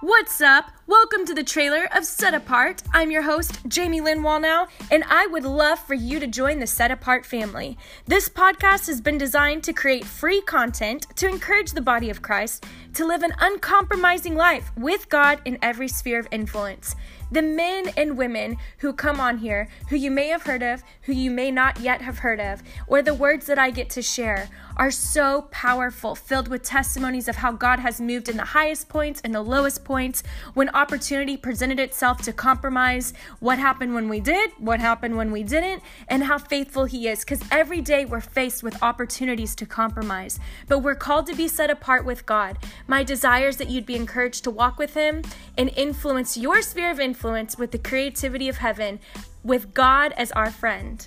What's up? Welcome to the trailer of Set Apart. I'm your host, Jamie Lynn Wallnau, and I would love for you to join the Set Apart family. This podcast has been designed to create free content to encourage the body of Christ to live an uncompromising life with God in every sphere of influence. The men and women who come on here, who you may have heard of, who you may not yet have heard of, or the words that I get to share, are so powerful, filled with testimonies of how God has moved in the highest points and the lowest points, when opportunity presented itself to compromise, what happened when we did, what happened when we didn't, and how faithful He is. Because every day we're faced with opportunities to compromise, but we're called to be set apart with God. My desire is that you'd be encouraged to walk with Him and influence your sphere of influence with the creativity of heaven, with God as our friend.